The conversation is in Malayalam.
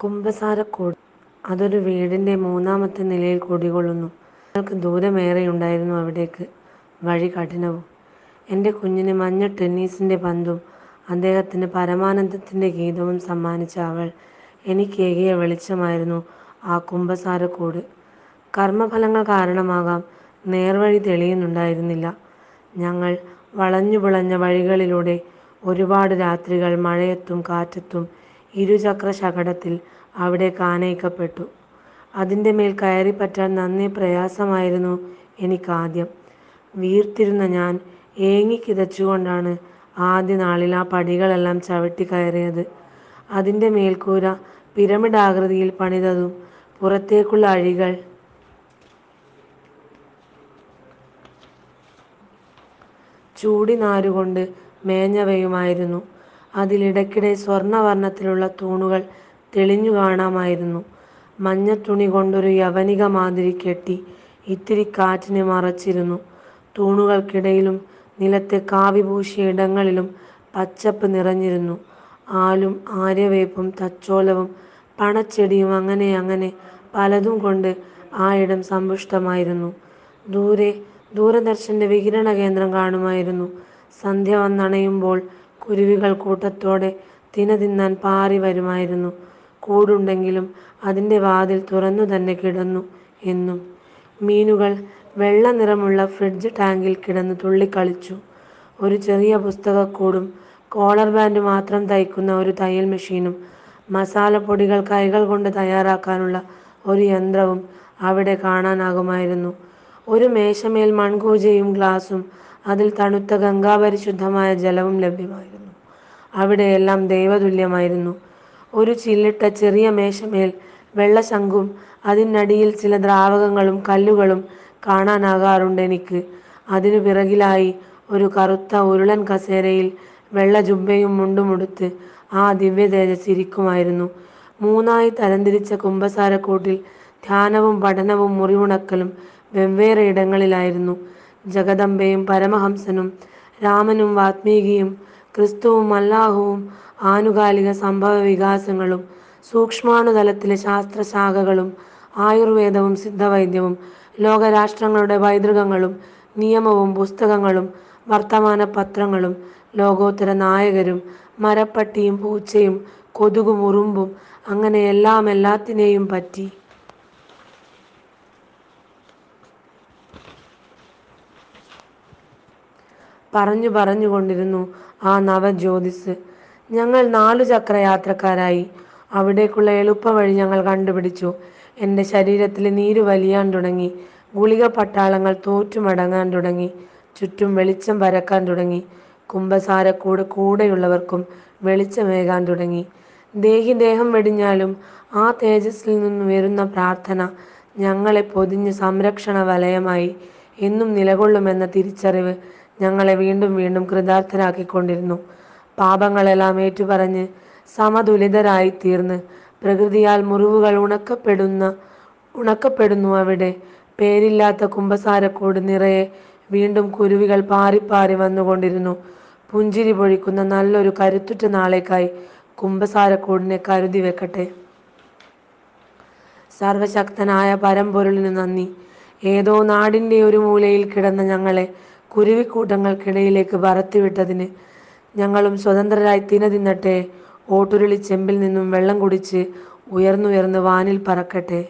കുമ്പസാരക്കൂട് അതൊരു വീടിന്റെ മൂന്നാമത്തെ നിലയിൽ കുടികൊള്ളുന്നു. ഞങ്ങൾക്ക് ദൂരമേറെയുണ്ടായിരുന്നു അവിടേക്ക്. വഴി കഠിനവും. എന്റെ കുഞ്ഞിന് മഞ്ഞ ടെന്നീസിന്റെ പന്തും അദ്ദേഹത്തിന് പരമാനന്ദത്തിന്റെ ഗീതവും സമ്മാനിച്ച അവൾ എനിക്കേകിയ വെളിച്ചമായിരുന്നു ആ കുമ്പസാരക്കൂട്. കർമ്മഫലങ്ങൾ കാരണമാകാം നേർവഴി തെളിയുന്നുണ്ടായിരുന്നില്ല. ഞങ്ങൾ വളഞ്ഞു വളഞ്ഞുപുളഞ്ഞ വഴികളിലൂടെ ഒരുപാട് രാത്രികൾ മഴയത്തും കാറ്റത്തും ഇരുചക്രശകടത്തിൽ അതിന്റെ മേൽ കയറിപ്പറ്റാൻ നന്നേ പ്രയാസമായിരുന്നു എനിക്കാദ്യം. വീർത്തിരുന്ന ഞാൻ ഏങ്ങിക്കിതച്ചുകൊണ്ടാണ് ആദ്യനാളിൽ ആ പടികളെല്ലാം ചവിട്ടിക്കയറിയത്. അതിന്റെ മേൽക്കൂര പിരമിഡാകൃതിയിൽ പണിതതും പുറത്തേക്കുള്ള അഴികൾ ചൂടിനാരുകൊണ്ട് മേഞ്ഞവയുമായിരുന്നു. അതിൽ ഇടയ്ക്കിടെ മഞ്ഞ തൂണുകൾ കൊണ്ടൊരു യവനിക മാതിരി കെട്ടി ഇത്തിരി കാറ്റിനെ മറച്ചിരുന്നു. തൂണുകൾക്കിടയിലും നിലത്തെ കാവിപൂശിയ ഇടങ്ങളിലും പച്ചപ്പ് നിറഞ്ഞിരുന്നു. ആലും ആര്യവേപ്പും തച്ചോലവും പണച്ചെടിയും അങ്ങനെ അങ്ങനെ പലതും കൊണ്ട് ആ ഇടം സമ്പുഷ്ടമായിരുന്നു. ദൂരെ ദൂരദർശന്റെ വികിരണകേന്ദ്രം കാണുമായിരുന്നു. സന്ധ്യ വന്നണയുമ്പോൾ കുരുവികൾ കൂട്ടത്തോടെ തിന തിന്നാൻ പാറി വരുമായിരുന്നു കൂടുണ്ടെങ്കിലും അതിന്റെ വാതിൽ തുറന്നു തന്നെ കിടന്നു എന്നും. മീനുകൾ വെള്ള നിറമുള്ള ഫ്രിഡ്ജ് ടാങ്കിൽ കിടന്ന് തുള്ളിക്കളിച്ചു. ഒരു ചെറിയ പുസ്തകക്കൂടും കോളർ ബാൻഡ് മാത്രം തയ്ക്കുന്ന ഒരു തയ്യൽ മെഷീനും മസാലപ്പൊടികൾ കൈകൾകൊണ്ട് തയ്യാറാക്കാനുള്ള ഒരു യന്ത്രവും അവിടെ കാണാനാകുമായിരുന്നു. ഒരു മേശമേൽ മൺകൂജയും ഗ്ലാസും അതിൽ തണുത്ത ഗംഗാപരിശുദ്ധമായ ജലവും ലഭ്യമായിരുന്നു. അവിടെയെല്ലാം ദൈവതുല്യമായിരുന്നു. ഒരു ചില്ലിട്ട ചെറിയ മേശമേൽ വെള്ളശംഖും അതിനടിയിൽ ചില ദ്രാവകങ്ങളും കല്ലുകളും കാണാനാകാറുണ്ട് എനിക്ക് അതിനു പിറകിലായി ഒരു കറുത്ത ഉരുളൻ കസേരയിൽ വെള്ള ജുബയും മുണ്ടുമുടുത്ത് ആ ദിവ്യതേജസ്സ് ഇരിക്കുമായിരുന്നു. മൂന്നായി തരംതിരിച്ച കുമ്പസാരക്കൂട്ടിൽ ധ്യാനവും പഠനവും മുറിവുണക്കലും വെവ്വേറെ ഇടങ്ങളിലായിരുന്നു. ജഗദംബയും പരമഹംസനും രാമനും വാത്മീകിയും ക്രിസ്തുവും അല്ലാഹുവും ആനുകാലിക സംഭവ വികാസങ്ങളും സൂക്ഷ്മാണുതലത്തിലെ ശാസ്ത്രശാഖകളും ആയുർവേദവും സിദ്ധവൈദ്യവും ലോകരാഷ്ട്രങ്ങളുടെ പൈതൃകങ്ങളും നിയമവും പുസ്തകങ്ങളും വർത്തമാന പത്രങ്ങളും ലോകോത്തര നായകരും മരപ്പട്ടിയും പൂച്ചയും കൊതുകും ഉറുമ്പും അങ്ങനെ എല്ലാമെല്ലാത്തിനെയും പറ്റി. പറഞ്ഞു കൊണ്ടിരുന്നു ആ നവജ്യോതിസ് ഞങ്ങൾ നാലു ചക്രയാത്രക്കാരായി അവിടേക്കുള്ള എളുപ്പവഴി ഞങ്ങൾ കണ്ടുപിടിച്ചു. എന്റെ ശരീരത്തിൽ നീര് വലിയാൻ തുടങ്ങി. ഗുളിക പട്ടാളങ്ങൾ തോറ്റുമടങ്ങാൻ തുടങ്ങി. ചുറ്റും വെളിച്ചം പരക്കാൻ തുടങ്ങി. കുംഭസാരക്കൂട് കൂടെയുള്ളവർക്കും വെളിച്ചമേകാൻ തുടങ്ങി. ദേഹി ദേഹം വെടിഞ്ഞാലും ആ തേജസ്സിൽ നിന്നും വരുന്ന പ്രാർത്ഥന ഞങ്ങളെ പൊതിഞ്ഞ് സംരക്ഷണ വലയമായി എന്നും നിലകൊള്ളുമെന്ന തിരിച്ചറിവ് ഞങ്ങളെ വീണ്ടും വീണ്ടും കൃതാർത്ഥരാക്കിക്കൊണ്ടിരുന്നു. പാപങ്ങളെല്ലാം ഏറ്റുപറഞ്ഞ് സമതുലിതരായിത്തീർന്ന് പ്രകൃതിയാൽ മുറിവുകൾ ഉണക്കപ്പെടുന്ന ഉണക്കപ്പെടുന്നു അവിടെ. പേരില്ലാത്ത കുമ്പസാരക്കൂട് നിറയെ വീണ്ടും കുരുവികൾ പാറിപ്പാറി വന്നുകൊണ്ടിരുന്നു. പുഞ്ചിരി പൊഴിക്കുന്ന നല്ലൊരു കരുത്തുറ്റ നാളേക്കായി കുമ്പസാരക്കൂടിനെ കരുതിവെക്കട്ടെ. സർവശക്തനായ പരമ്പൊരുളിന് നന്ദി. ഏതോ നാടിന്റെ ഒരു മൂലയിൽ കിടന്ന ഞങ്ങളെ കുരുവിക്കൂട്ടങ്ങൾക്കിടയിലേക്ക് പറത്തിവിട്ടതിന്. ഞങ്ങളും സ്വതന്ത്രരായി തിന തിന്നട്ടെ. നിന്നും വെള്ളം കുടിച്ച് ഉയർന്നുയർന്ന് വാനിൽ പറക്കട്ടെ.